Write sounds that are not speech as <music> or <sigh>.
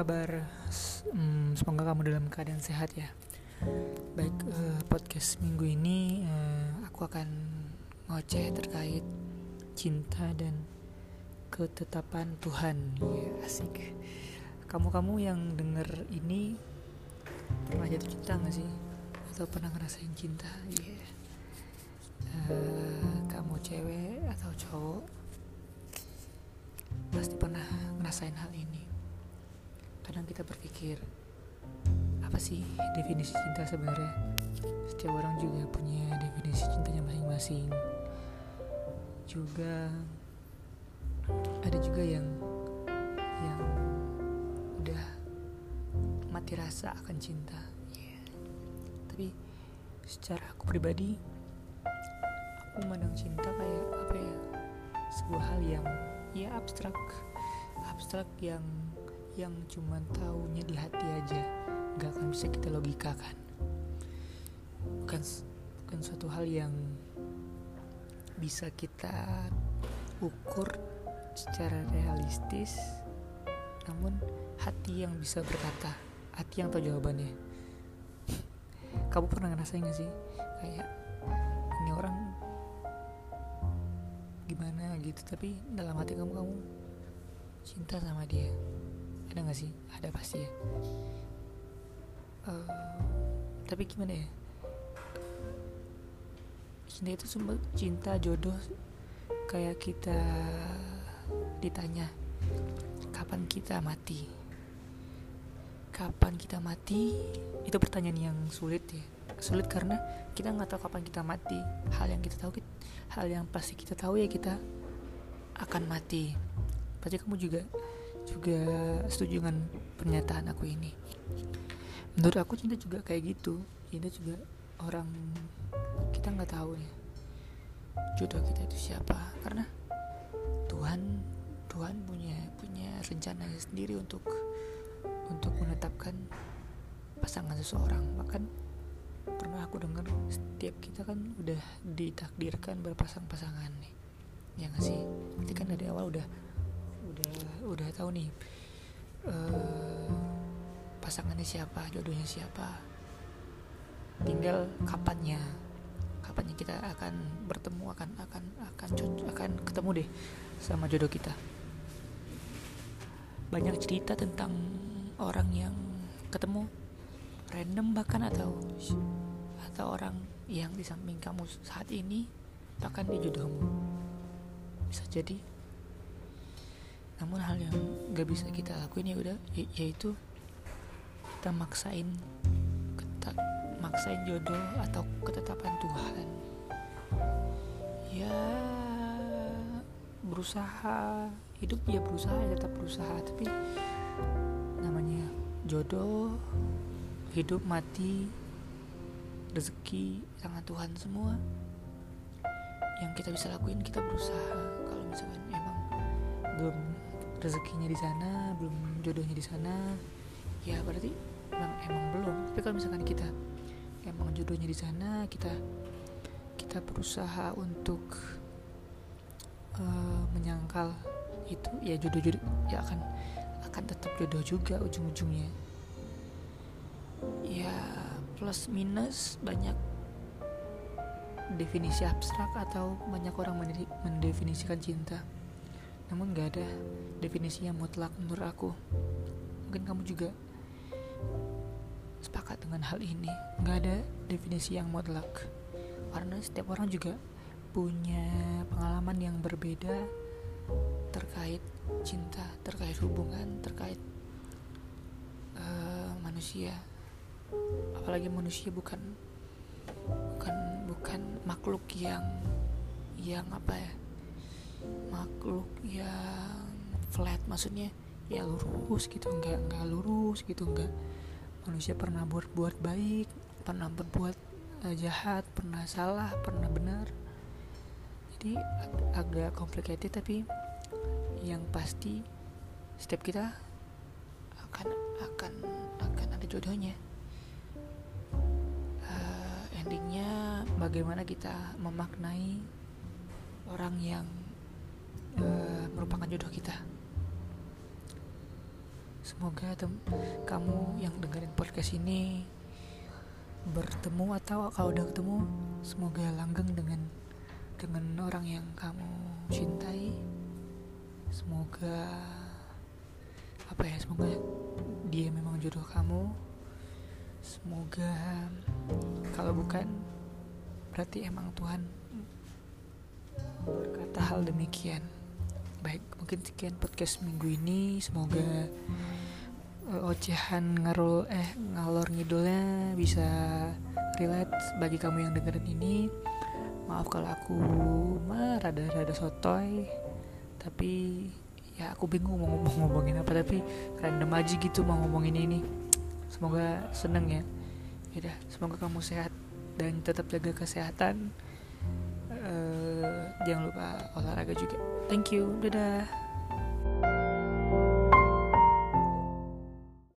kabar? Hmm, semoga kamu dalam keadaan sehat ya. Baik, uh, podcast minggu ini uh, aku akan ngoceh terkait cinta dan ketetapan Tuhan. Ya, asik. Kamu-kamu yang denger ini pernah jatuh cinta gak sih? Atau pernah ngerasain cinta? Yeah. Uh, kamu cewek atau cowok pasti pernah ngerasain hal ini kadang kita berpikir apa sih definisi cinta sebenarnya? Setiap orang juga punya definisi cintanya masing-masing. Juga ada juga yang yang udah mati rasa akan cinta. Yeah. tapi secara aku pribadi aku memandang cinta kayak apa ya sebuah hal yang ya abstrak. Abstrak yang yang cuma taunya di hati aja nggak akan bisa kita logikakan. Bukan bukan suatu hal yang bisa kita ukur secara realistis namun hati yang bisa berkata hati yang tahu jawabannya. <laughs> Kamu pernah ngerasain gak sih? Kayak ini orang gimana? gitu tapi dalam hati kamu kamu cinta sama dia ada gak sih? Ada pasti ya. Uh, tapi gimana ya? Cinta itu semua cinta jodoh. Kayak kita ditanya kapan kita mati? Kapan kita mati? Itu pertanyaan yang sulit ya. Sulit karena kita nggak tahu kapan kita mati. Hal yang kita tahu hal yang pasti kita tahu ya kita akan mati. Pasti kamu juga juga setuju dengan pernyataan aku ini. Menurut aku cinta juga kayak gitu. Cinta juga orang kita nggak tahu ya jodoh kita itu siapa. Karena Tuhan Tuhan punya punya rencana sendiri untuk untuk menetapkan pasangan seseorang. Bahkan pernah aku dengar setiap kita kan udah ditakdirkan berpasang-pasangan nih. Ya nggak sih? Berarti kan dari awal udah udah udah tahu nih uh, pasangannya siapa jodohnya siapa. Tinggal kapannya kapannya kita akan bertemu akan akan akan akan ketemu deh sama jodoh kita. Banyak cerita tentang orang yang ketemu random bahkan atau atau orang yang di samping kamu saat ini bahkan di jodohmu. Bisa jadi namun hal yang gak bisa kita lakuin ya udah yaitu kita maksain kita maksain jodoh atau ketetapan Tuhan. Ya berusaha. Hidup ya berusaha ya tetap berusaha. Tapi namanya jodoh hidup mati rezeki tangan Tuhan semua yang kita bisa lakuin kita berusaha. Kalau misalkan emang belum rezekinya di sana belum jodohnya di sana. Ya berarti emang emang belum. Tapi kalau misalkan kita emang jodohnya di sana kita kita berusaha untuk uh, menyangkal itu ya jodoh-jodoh ya akan akan tetap jodoh juga ujung-ujungnya. Ya plus minus banyak definisi abstrak atau banyak orang mendefinisikan cinta namun gak ada definisi yang mutlak menurut aku. Mungkin kamu juga sepakat dengan hal ini. Gak ada definisi yang mutlak. Karena setiap orang juga punya pengalaman yang berbeda terkait cinta terkait hubungan terkait uh, manusia. Apalagi manusia bukan bukan bukan makhluk yang yang apa ya makhluk yang flat maksudnya ya lurus gitu nggak nggak lurus gitu nggak. Manusia pernah buat buat baik pernah berbuat uh, jahat pernah salah pernah benar. Jadi ag agak complicated tapi yang pasti setiap kita akan akan akan ada jodohnya. Endingnya bagaimana kita memaknai orang yang uh, merupakan jodoh kita. Semoga tem kamu yang dengerin podcast ini bertemu atau kalau udah ketemu semoga langgeng dengan dengan orang yang kamu cintai. Semoga apa ya semoga dia memang jodoh kamu. Semoga kalau bukan berarti emang Tuhan berkata hal demikian baik mungkin sekian podcast minggu ini. Semoga uh, ocehan ngarul eh ngalor ngidulnya bisa relate bagi kamu yang dengerin ini. Maaf kalau aku mah rada-rada sotoy tapi ya aku bingung mau ngomong ngomongin apa tapi random aja gitu mau ngomongin ini. Semoga seneng ya. Ya semoga kamu sehat dan tetap jaga kesehatan jangan lupa olahraga juga. Thank you. Dadah